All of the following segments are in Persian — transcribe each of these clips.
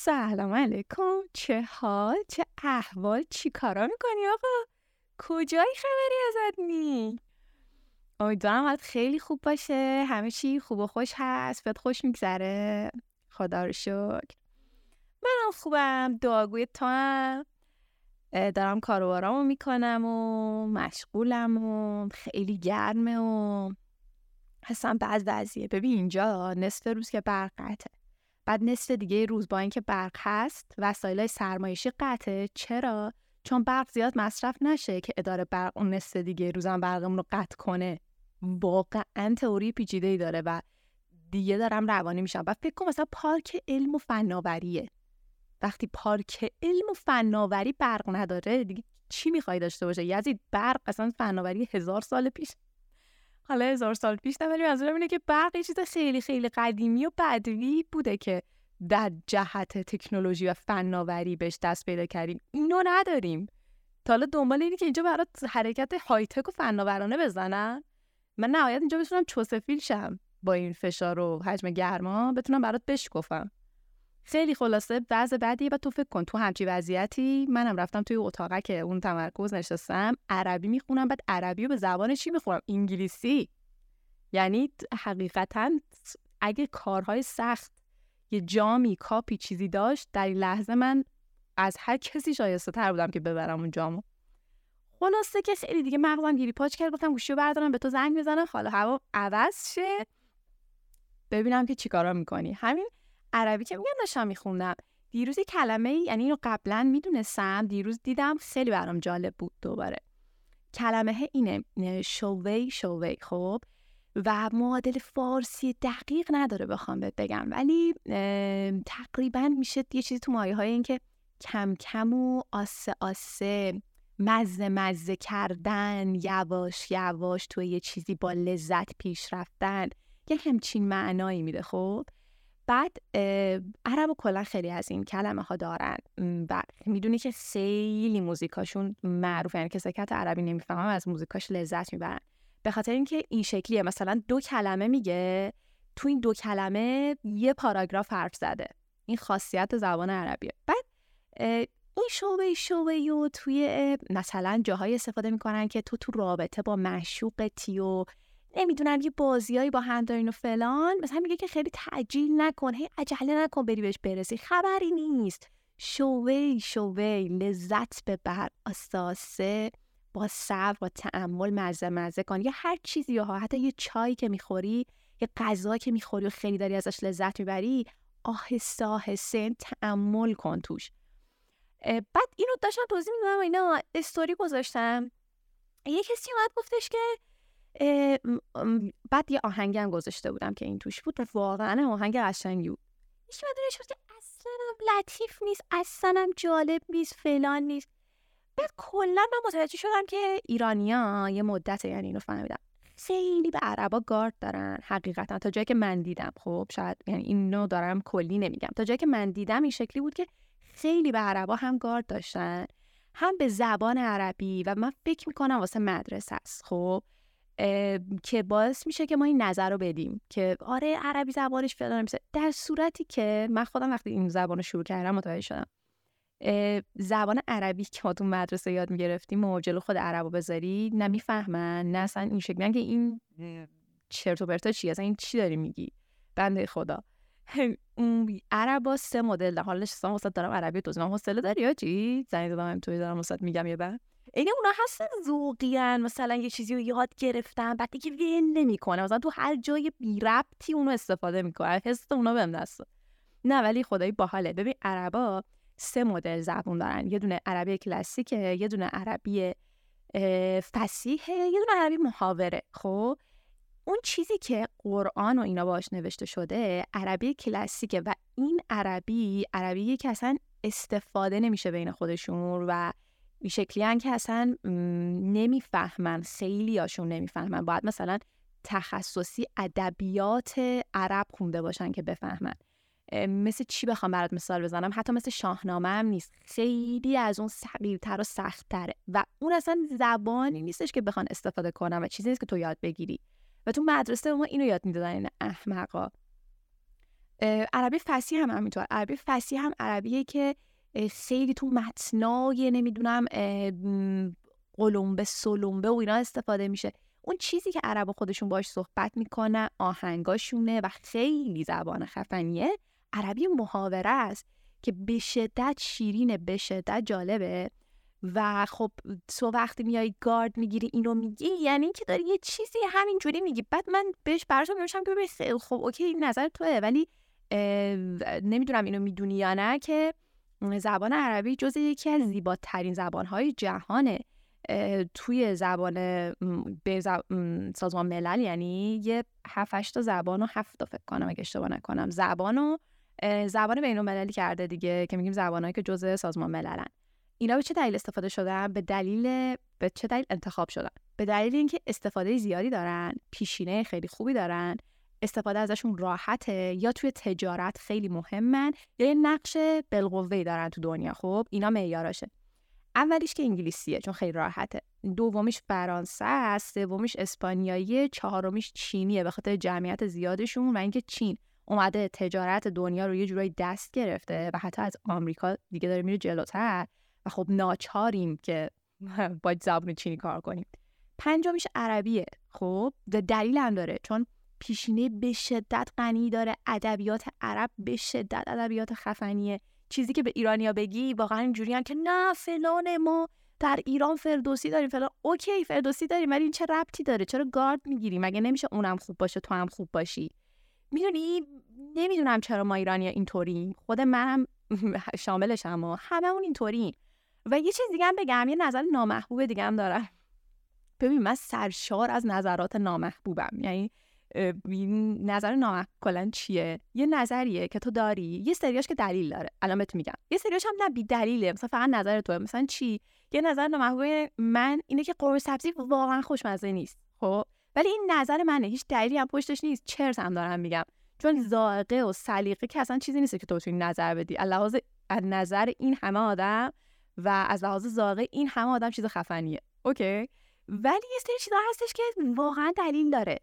سلام علیکم. چه حال؟ چه احوال؟ چی کارا می‌کنی آقا؟ کجایی خبری ازت نی امیدوارم خیلی خوب باشه. همه چی خوب و خوش هست. بهت خوش میگذره. خدا رو شکر. منم خوبم. دعاگوی تو هم. دارم کاروبارامو می‌کنم و مشغولم و خیلی گرمه و هستم بعد وضعیه. ببین اینجا نصف روز که برق بعد نصف دیگه روز با اینکه برق هست وسایل سرمایشی قطعه. چرا؟ چون برق زیاد مصرف نشه که اداره برق اون نصف دیگه روزم برقمون رو قطع کنه. واقعا تئوری پیچیده ای داره و دیگه دارم روانی میشم. و فکر کنم مثلا پارک علم و فناوریه. وقتی پارک علم و فناوری برق نداره دیگه چی می‌خوای داشته باشه؟ یزید برق اصلا فناوری هزار سال پیش حالا هزار سال پیش ولی منظورم اینه که برق یه چیز خیلی خیلی قدیمی و بدوی بوده که در جهت تکنولوژی و فناوری بهش دست پیدا کردیم. اینو نداریم. تا حالا دنبال اینه که اینجا برات حرکت های تک و فناورانه بزنن. من نهایت اینجا بتونم چوسفیل شم با این فشار و حجم گرما. بتونم برات بشکفم. خیلی خلاصه وضع بعدی و تو فکر کن تو همچی وضعیتی. منم رفتم توی اتاقه که اون تمرکز نشستم. عربی می‌خونم بعد عربی رو به زبان چی می‌خونم؟ انگلیسی. یعنی حقیقتا اگه کارهای سخت یه جامی کاپی چیزی داشت در این لحظه من از هر کسی شایسته تر بودم که ببرم اون جامو. خلاصه که خیلی دیگه مغزم گیری پاچ کرد. گفتم گوشی بردارم به تو زنگ بزنم. حالا هوا عوض شه. ببینم که چیکارا می‌کنی. همین عربی که میگم داشتم میخوندم. دیروز کلمه یعنی اینو قبلا می‌دونستم دیروز دیدم خیلی برام جالب بود دوباره. کلمه اینه شوی شوی خب؟ و معادل فارسی دقیق نداره بخوام بهت بگم. ولی تقریبا میشه یه چیزی تو مایه های این که کم کم و آسه آسه مزه مزه کردن یواش یواش تو یه چیزی با لذت پیش رفتن یه همچین معنایی میده خب؟ بعد عرب و کلا خیلی از این کلمه ها دارن و می‌دونی که خیلی موزیکاشون معروف یعنی که سکت عربی نمی‌فهمم از موزیکاش لذت می‌برن. به خاطر اینکه این شکلیه. مثلا دو کلمه میگه تو این دو کلمه یه پاراگراف حرف زده. این خاصیت زبان عربیه. بعد این شوه شوه و توی مثلا جاهای استفاده می‌کنن که تو تو رابطه با معشوقتی و نمی‌دونم یه بازیایی با هم دارین و فلان. مثلا میگه که خیلی تعجیل نکن هی عجله نکن بری بهش برسی. خبری نیست. شوی شوی. لذت ببر. اساسه با صبر با تعمل مزه مزه کن. یا هر چیزی یا حتی یه چایی که می‌خوری یه غذا که می‌خوری و خیلی داری ازش لذت می‌بری آهسته آهسته تعمل کن توش. بعد اینو داشتم توضیح می‌دادم اینا. استوری گذاشتم. یه کسی اومد گفتش که بعد یه آهنگم گذاشته بودم که این توش بود واقعا آهنگ قشنگی بود. یکی مدونه شد که اصلا لطیف نیست اصلا جالب نیست فلان نیست. بعد کلا من متوجه شدم که ایرانیا یه مدت یعنی اینو فهمیدم خیلی به عربا گارد دارن حقیقتا. تا جایی که من دیدم خب شاید یعنی اینو دارم کلی نمیگم. تا جایی که من دیدم این شکلی بود که خیلی به عربا هم گارد داشتن هم به زبان عربی و من فکر می‌کنم واسه مدرسه است خب. که باعث میشه که ما این نظر رو بدیم که آره عربی زبانش میشه. در صورتی که من خودم وقتی این زبان رو شروع کردم متوجه شدم. زبان عربی که ما تو مدرسه یاد می‌گرفتیم و جلو خود عربو بذاری نمی‌فهمن نه اصلا این شکلی. که این چرت و پرتا چی اصلا این چی داری میگی؟ بنده خدا. عربا سه مدل حالش اصلا واسه دارم عربی تو حوصله داری یا چی زنگ دادم توی دارم واسه میگم یه بعد این اونا هستن ذوقیان مثلا یه چیزی رو یاد گرفتن بعد دیگه ول نمی‌کنه مثلا تو هر جای بی ربطی اونو استفاده می‌کنه حس اونا بهم دست. نه ولی خدایی باحاله. ببین عربا سه مدل زبون دارن. یه دونه عربی کلاسیکه یه دونه عربی فسیحه یه دونه عربی محاوره. خب؟ اون چیزی که قرآن و اینا باش نوشته شده عربی کلاسیکه و این عربی عربی که اصلا استفاده نمیشه بین خودشون و این شکلی که اصلا نمی‌فهمن خیلی هاشون نمی‌فهمن. باید مثلا تخصصی ادبیات عرب خونده باشن که بفهمن. مثل چی بخوام برات مثال بزنم؟ حتی مثل شاهنامه هم نیست. خیلی از اون سقیرتر و سختتره. و اون اصلا زبانی نیستش که بخوان استفاده کنم و چیزی نیست که تو یاد بگیری. و تو مدرسه ما اینو یاد می‌دادن این احمقا. عربی فصیح هم همینطور. عربی فصیح هم عربیه که خیلی تو متنای نمی‌دونم قلمبه سلمبه و اینا استفاده میشه. اون چیزی که عرب خودشون باش صحبت می‌کنن آهنگاشونه و خیلی زبان خفنیه. عربی محاوره است که به شدت شیرینه به شدت جالبه. و خب تو وقتی میای گارد می‌گیری اینو میگی یعنی که داری یه چیزی همینجوری میگی. بعد من بهش براشون میشم که خب اوکی نظر توه ولی نمی‌دونم اینو می‌دونی یا نه که زبان عربی جز یکی از زیباترین زبانهای جهانه. توی زبان به سازمان ملل یعنی یه هفت تا زبان و هفت تا فکر کنم اگه اشتباه نکنم. زبان و زبان بین المللی کرده دیگه که میگیم زبانهایی که جزء سازمان مللن. اینا به چه دلیل استفاده شدن؟ به دلیل به چه دلیل انتخاب شدن؟ به دلیل اینکه استفاده زیادی دارن پیشینه خیلی خوبی دارن. استفاده ازشون راحته یا توی تجارت خیلی مهمن یا یه نقش بالقوه دارن تو دنیا؟ خب اینا معیاراشه اولیش که انگلیسیه چون خیلی راحته. دومیش فرانسه است سومیش اسپانیایی چهارمیش چینیه به خاطر جمعیت زیادشون و اینکه چین اومده تجارت دنیا رو یه جورایی دست گرفته و حتی از آمریکا دیگه داره میره جلوتر و خب ناچاریم که با زبان چینی کار کنیم. پنجمیش عربیه. خب دلیل هم داره چون پیشینه به شدت غنی داره. ادبیات عرب به شدت ادبیات خفنیه. چیزی که به ایرانیا بگی واقعا اینجوریان که نه فلان ما در ایران فردوسی داریم فلان. اوکی فردوسی داریم ولی این چه ربطی داره؟ چرا گارد می‌گیری؟ مگه نمیشه اونم خوب باشه تو هم خوب باشی؟ می‌دونی؟ نمی‌دونم چرا ما ایرانیا اینطوریم. خود منم شاملشم و هممون اینطوریم و یه چیز دیگه هم بگم یه نظر نامحبوب دیگه هم دارم. ببین من سرشار از نظرات نامحبوبم. یعنی نظر نامحبوب کلا چیه یه نظریه که تو داری یه سریاش که دلیل داره. الان بهت میگم. یه سریاش هم نه بی دلیله. مثلا فقط نظر توه. مثلا چی؟ یه نظر نامحبوب من اینه که قرمه سبزی واقعا خوشمزه نیست. خب؟ ولی این نظر منه. هیچ دلیلی هم پشتش نیست. چرت هم دارم میگم. چون ذائقه و سلیقه که اصلا چیزی نیست که تو توی نظر بدی. از نظر این همه آدم و از لحاظ ذائقه این همه آدم چیز خفنیه. اوکی؟ ولی یه سری چیزا هستش که واقعا دلیل داره.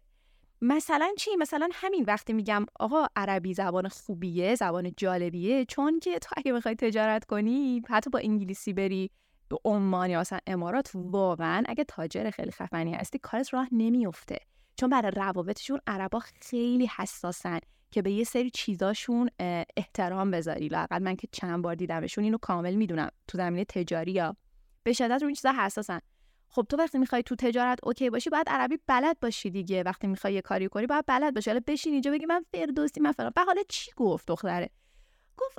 مثلا چی؟ مثلا همین وقتی میگم آقا عربی زبان خوبیه زبان جالبیه چون که تو اگه بخوای تجارت کنی حتی با انگلیسی بری به عمان یا مثلا امارات واقعا اگه تاجر خیلی خفنی هستی کارت راه نمیفته چون برای روابطشون عربا خیلی حساسن که به یه سری چیزاشون احترام بذاری. لاقل من که چند بار دیدمشون اینو کامل می‌دونم. تو زمینه تجاری یا. به شدت رو این چیزا حساسن. خب تو وقتی می‌خوای تو تجارت اوکی باشی باید عربی بلد باشی دیگه. وقتی می‌خوای یه کاری کنی باید بلد باشی. حالا بشین اینجا بگی من فردوسی من فلان. به حالا چی گفت دختره؟ گفت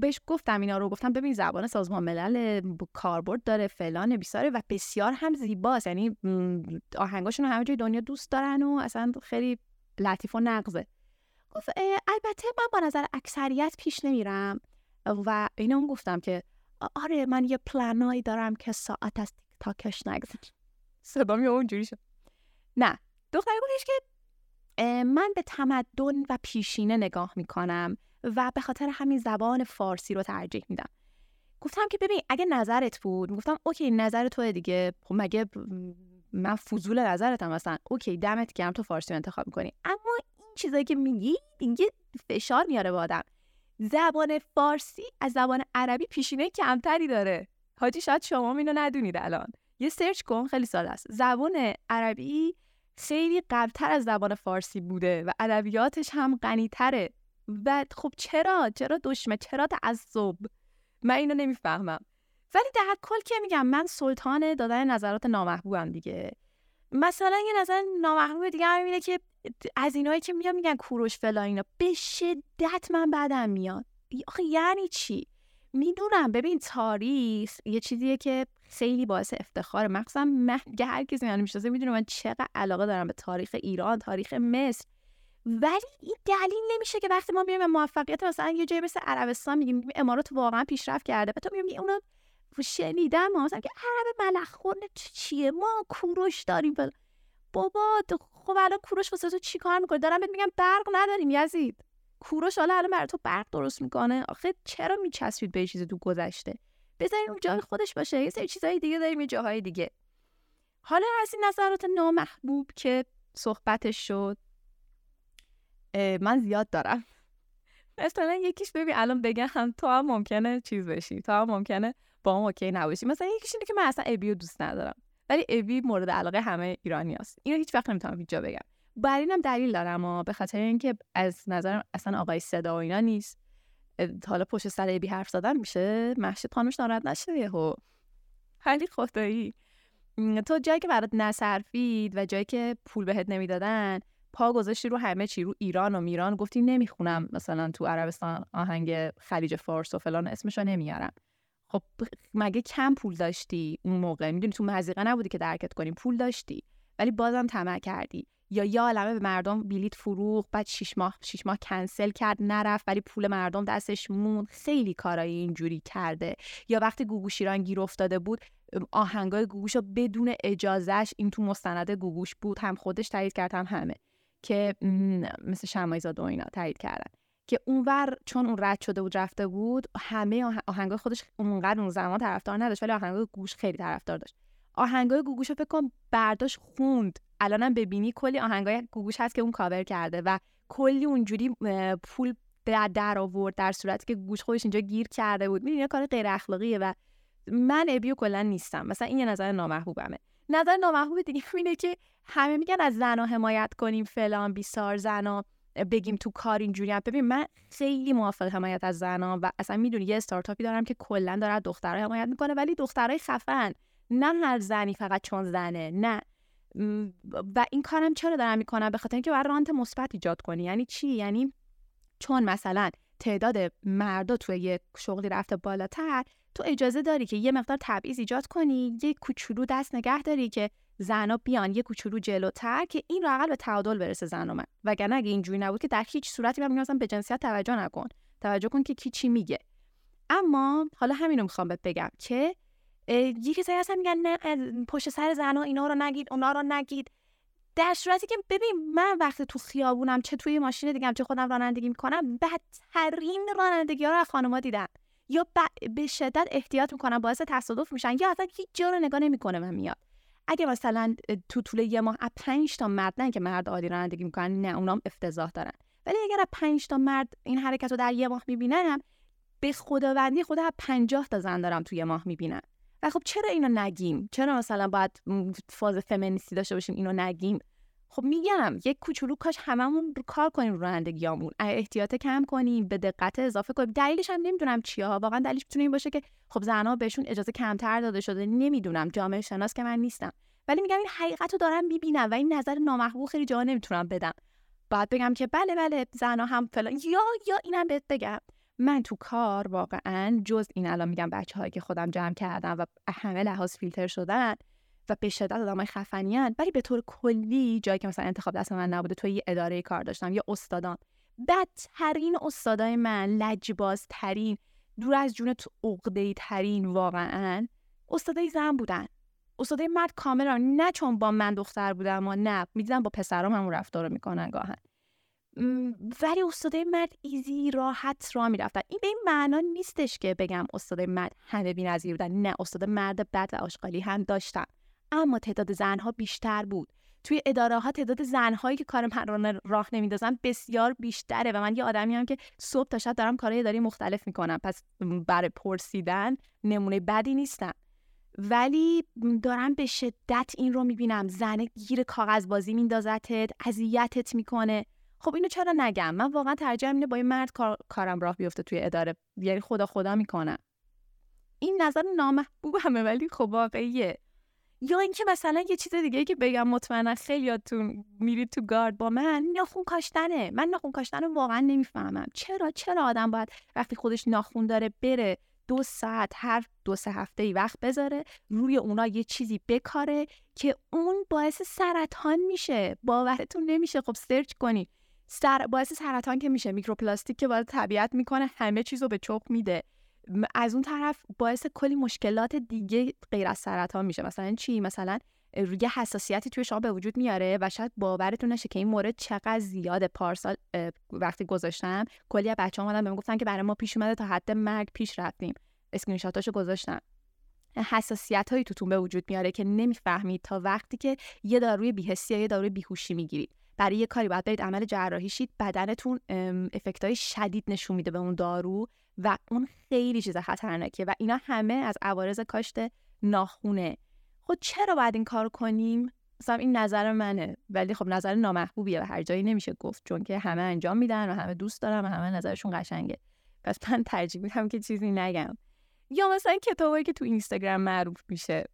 بهش گفتم اینا رو. گفتم ببین زبان سازمان ملل کاربرد داره فلان بیساره و بسیار هم زیباست. یعنی آهنگاشون همه جای دنیا دوست دارن و اصلا خیلی لطیف و نقضه. گفت البته من با نظر اکثریت پیش نمیرم. و اینو گفتم که آره من یه پلانایی دارم که ساعت از تاکش نگذر صدا می اونجوری شد. نه. دختر گفتش که من به تمدن و پیشینه نگاه می‌کنم و به خاطر همین زبان فارسی رو ترجیح میدم. گفتم که ببین اگه نظرت بود گفتم اوکی نظر تو دیگه. خب مگه من فضول نظرتم مثلا اوکی دمت گرم تو فارسی رو انتخاب می‌کنی. اما این چیزایی که میگی دیگه فشار میاره به آدم. زبان فارسی از زبان عربی پیشینه کمتری داره. حاجی شاید شما اینو ندونید الان. یه سرچ کن خیلی ساده است. زبان عربی خیلی قبلتر از زبان فارسی بوده و ادبیاتش هم غنیتره. و خب چرا؟ چرا دشمه چرا تعصب؟ من اینو نمی‌فهمم. ولی در کل که میگم من سلطان دادن نظرات نامحبوبم دیگه. مثلا یه نظر نامحبوب دیگه هم اینه که از اینایی که میگن میگن کوروش فلا اینا به شدت من بعدم میاد. آخه یعنی چی؟ می‌دونم. ببین تاریخ یه چیزیه که خیلی باعث افتخاره. مخصوصا من هر کسی منو می‌شناسه می‌دونه من چقدر علاقه دارم به تاریخ ایران تاریخ مصر. ولی این دلیل نمیشه که وقتی ما میایم موفقیت مثلا یه جایی مثل عربستان میگیم امارات واقعا پیشرفت کرده. و تو میگی اونو شنیدم. مثلا که عرب ملخون چیه؟ ما کوروش داریم. بابا خب الان کوروش واسه تو چیکار می‌کنه دارم بهت میگم برق نداریم یزید. کوروش حالا الان برای تو برق درست می‌کنه؟ آخه چرا میچسبید به چیز تو گذشته؟ بذارین اون جای خودش باشه یه سری چیزهای دیگه داریم یه جاهای دیگه. حالا از این نظرات نامحبوب که صحبتش شد من زیاد دارم. مثلا یکیش ببین الان بگم هم تو هم ممکنه چیز بشی تو هم ممکنه با هم اوکی نباشی. مثلا یکیش اینه که من اصلا ابی رو دوست ندارم ولی ابی مورد علاقه همه ایرانی هست اینو هیچ وقت نمی‌تونم اینجا بگم. بر اینم دلیل دارم و به خاطر اینکه از نظرم اصلا آقای صدا و اینا نیست. حالا پشت سر ابی حرف زدن میشه محشید خانمش ناراحت نشه یهو. خیلی خدایی تو جایی که برات نصرفید و جایی که پول بهت نمی‌دادن پا گذاشتی رو همه چی رو ایران و میران گفتی نمی‌خونم مثلا تو عربستان آهنگ خلیج فارس و فلان اسمشو نمیارم. خب مگه کم پول داشتی اون موقع؟ می‌دونی تو مزیقه نبودی که درکت کنی پول داشتی. ولی بازم طمع کردی. یا یا عالمه به مردم بلیت فروخ بعد شیش ماه شیش ماه کنسل کرد نرفت ولی پول مردم دستش مون خیلی کارایی اینجوری کرده. یا وقتی گوگوش ایران گیر افتاده بود آهنگای گوگوش رو بدون اجازهش این تو مستند گوگوش بود هم خودش تایید کرد هم همه. که مثل شمایزاد و اینا تایید کردن. که اونور چون اون رد شده بود رفته بود همه آهنگای خودش اونقدر اون زمان طرفدار نداشت ولی آهنگای گوش خیلی طرفدار داشت. آهنگای گوگوش رو فکر کنم برداشت خوند. الانم ببینی کلی آهنگای گوگوش هست که اون کاور کرده و کلی اونجوری پول در آورد در صورتی که گوش خودش اینجا گیر کرده بود. می‌دونی کار غیر اخلاقیه و من ابیو کلا نیستم. مثلا این یه نظر نامحبوبمه. نظر نامحبوب دیگه اینه که همه میگن از زنا حمایت کنیم فلان بیسار زنا بگیم تو کار اینجوری هم. ببین من خیلی موافق حمایت از زنا و اصلا می‌دونی یه استارتاپی دارم که کلا داره دخترها حمایت می‌کنه ولی دخترای خفن. نه هر زنی فقط چون زنه. نه. و این کارم چرا دارم می‌کنم؟ به خاطر اینکه برای رانت مثبت ایجاد کنی. یعنی چی؟ یعنی چون مثلا تعداد مردا توی یه شغلی رفته بالاتر تو اجازه داری که یه مقدار تبعیض ایجاد کنی یه کوچولو دست نگه داری که زنا بیان یه کوچولو جلوتر که این رو اقل به تعادل برسه زن و من وگرنه اگه اینجوری نبود که در هیچ صورتی من میگم به جنسیت توجه نکن. توجه کن که کی چی میگه. اما حالا همین رو می‌خوام بهت بگم که یه کسایی هستن میگن نه پشت سر زنا اینا رو نگید اونا رو نگید. در صورتی که ببین من وقتی تو خیابونم چه توی ماشین دیگه چه خودم رانندگی می‌کنم بدترین رانندگی ها رو از خانما دیدم. یا به شدت احتیاط می‌کنم باعث تصادف میشن یا اصلا هیچ جا رو نگاه نمی‌کنه من میاد. اگه مثلا تو طول یه ماه از 5 تا مرد نه که مرد عادی رانندگی می‌کنن نه اونام افتضاح دارن. ولی اگر از 5 تا مرد این حرکت رو در یه ماه می‌بینم به خداوندی خدا از 50 تا زن دارم توی ماه می‌بینم. و خب چرا اینو نگیم؟ چرا مثلا باید فاز فمینیستی داشته باشیم اینو نگیم؟ خب میگم یک کوچولو کاش هممون رو کار کنیم رو رانندگیامون. احتیاط کم کنیم به دقت اضافه کنیم. دلیلش هم نمی‌دونم چیه ها. واقعا دلیلش می‌تونه این باشه که خب زنها بهشون اجازه کمتر داده شده. نمی‌دونم جامعه شناس که من نیستم. ولی میگم این حقیقت رو دارم می‌بینم و این نظر نامحبوب خیلی جا نمی‌تونم بدم. بعد بگم که بله بله زنها هم فلان. یا یا اینم بهت بگم. من تو کار واقعا جز این الان میگم بچه هایی که خودم جمع کردم و همه لحاظ فیلتر شدن و به شدت آدمای خفنیان ولی به طور کلی جایی که مثلا انتخاب دست من نبوده توی یه اداره کار داشتم یا استادان بدترین استادای من لجبازترین دور از جون تو عقده ترین واقعا استادای زن بودن. استادای مرد کاملا نه چون با من دختر بودم و نه می‌دیدم با پسرام همون رفتار رو می‌کنن گاهن. ولی استادای مرد ایزی راحت را می‌رفتن. این به این معنا نیستش که بگم استادای مرد همه بی‌نظیر بودن. نه استاد مرد بد و آشغالی هم داشتن. اما تعداد زنها بیشتر بود. توی اداره ها تعداد زنهایی که کار من راه نمیندازن بسیار بیشتره و من یه آدمی هم که صبح تا شب دارم کارهای اداری مختلف می‌کنم. پس برای پرسیدن نمونه بدی نیستم. ولی دارم به شدت این رو می‌بینم. زن گیر کاغذ بازی میندازتت اذیتت می‌کنه. خب اینو چرا نگم؟ من واقعا ترجیح اینه با یه مرد کارم راه بیفته توی اداره. یعنی خدا خدا می‌کنم. این نظر نامحبوب همه ولی خب واقعیه. یا اینکه مثلا یه چیز دیگه که بگم مطمئنا خیلیاتون میرید تو گارد با من ناخون کاشتنه. من ناخون کاشتن رو واقعا نمی‌فهمم. چرا؟ چرا آدم باید وقتی خودش ناخون داره بره دو ساعت هر دو سه هفته ای وقت بذاره روی اونا یه چیزی بکاره که اون باعث سرطان میشه. باورتون نمیشه. خب search کنی سر... باعث سرطان که میشه. میکروپلاستیک که باید طبیعت می‌کنه همه چیز رو به چوخ میده. از اون طرف باعث کلی مشکلات دیگه غیر از سرطان میشه. مثلا چی؟ مثلا روی حساسیتی توی شما به وجود میاره و شاید باورتون نشه که این مورد چقدر زیاده. پارسال وقتی گذاشتم کلی از بچه‌ها اومدن بهم گفتن که برای ما پیش اومده تا حد مرگ پیش رفتیم. اسکرین شاتاشو گذاشتم. حساسیت هایی توتون به وجود میاره که نمی‌فهمید تا وقتی که یه داروی بیهسی یا یه داروی بیهوشی می‌گیرید. برای یه کاری باید برید عمل جراحی شید بدنتون افکتای شدید نشون میده به اون دارو و اون خیلی چیز خطرناکه و اینا همه از عوارض کاشت ناخونه. خب چرا باید این کار کنیم؟ مثلا این نظر منه ولی خب نظر نامحبوبیه و هر جایی نمیشه گفت چون که همه انجام میدن و همه دوست دارن و همه نظرشون قشنگه. پس من ترجیح میدم که چیزی نگم. یا مثلا کتابایی که تو اینستاگرام معروف میشه.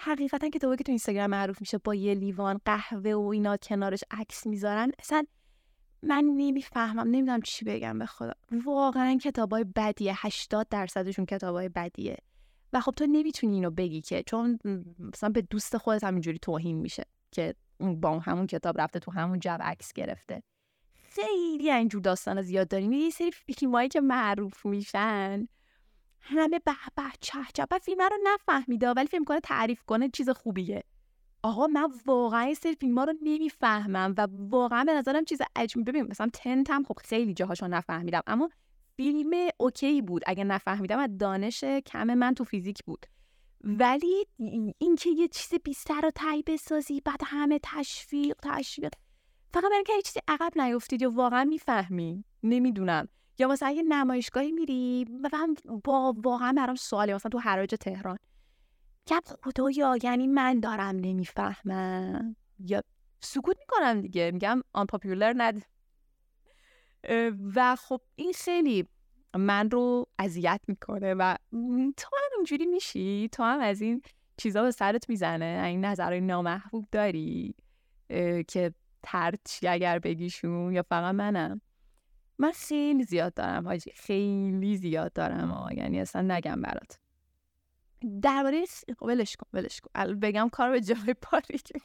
حقیقتا کتابایی که تو اینستاگرام معروف میشه با یه لیوان قهوه و اینا کنارش عکس می‌ذارن اصلا من نمی‌فهمم نمی‌دونم چی بگم به خدا. واقعا کتابای بدیه 80 درصدشون کتابای بدیه. و خب تو نمی‌تونی اینو بگی که چون مثلا به دوست خودت هم اینجوری توهین میشه که با همون کتاب رفته تو همون جو عکس گرفته. خیلی اینجور داستان زیاد داریم. یه سری فیلمایی که معروف میشن. همه به به چه چه. فیلم رو نفهمیده ولی فیلم کنه تعریف کنه چیز خوبیه. آقا من واقعا سری فیلم ها رو نمی‌فهمم و واقعا به نظرم چیز عجیبی ببین مثلا تنت هم خب خیلی جاهاشو نفهمیدم اما فیلم اوکی بود اگه نفهمیدم از دانش کم من تو فیزیک بود. ولی اینکه یه چیز بیشتر رو تایی بسازی بعد همه تشویق تشویق. فقط برای یه چیزی عقب نیفتید یا واقعا می‌فهمی. نمی‌دونم. یا مثلا یه نمایشگاهی میری و با واقعا برام سوالی مثلا تو حراج تهران. گم خدایا یعنی من دارم نمی‌فهمم. یا سکوت می‌کنم دیگه میگم آن پاپیولر ند و خب این خیلی من رو اذیت می‌کنه و تو هم اونجوری میشی؟ تو هم از این چیزا به سرت می‌زنه؟ این نظرهای نامحبوب داری؟ که ترچی اگر بگیشون یا فقط منم؟ من خیلی زیاد دارم حاجی خیلی زیاد دارم یعنی اصلا نگم برات. درباره خب ولش کن ولش کن. بگم کار به جای پاری که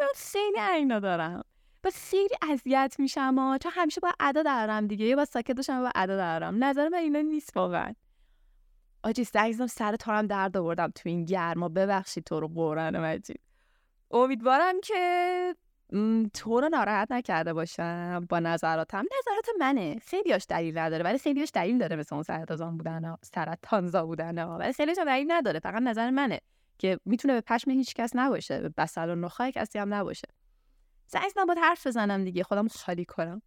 من خیلی عینا دارم. و خیلی اذیت میشم ها چون همیشه با ادا دارم دیگه. یه با ساکت داشتم با ادا دارم. نظر من اینا نیست واقعا. آجی سعیزم سر تارم درد آوردم تو این گرما. ببخشید تو رو قرآن مجید. امیدوارم که تو رو ناراحت نکرده باشم با نظراتم. نظرات منه. خیلیاش دلیل نداره ولی خیلیاش دلیل داره مثل اون سرطان بودن ها سرطانزا بودن ها. ولی خیلیش دلیل نداره. فقط نظر منه که می‌تونه به پشم هیچ کس نباشه به بسل و نخای کسی هم نباشه. سعی با حرف بزنم دیگه. خودم خالی کنم.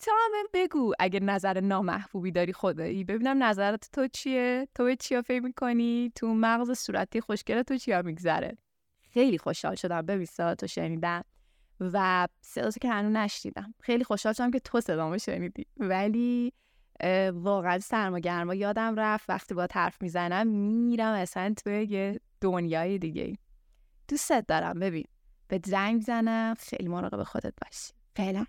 تو هم بگو اگه نظر نامحبوبی داری خدایی. ببینم نظرات تو چیه؟ تو به چیا فکر می‌کنی؟ تو مغز صورتی خوشگل تو چیا میگذره؟ خیلی خوشحال شدم. به تو شنیدم. و صدا که هنوز نشنیدم. خیلی خوشحال شدم که تو صدامو شنیدی. ولی واقعا سرما گرما یادم رفت. وقتی با حرف می‌زنم میرم اصلا تو یه دنیای دیگه دوستت دارم. ببین به زنگ زنم خیلی مراقب خودت باشی. فعلا.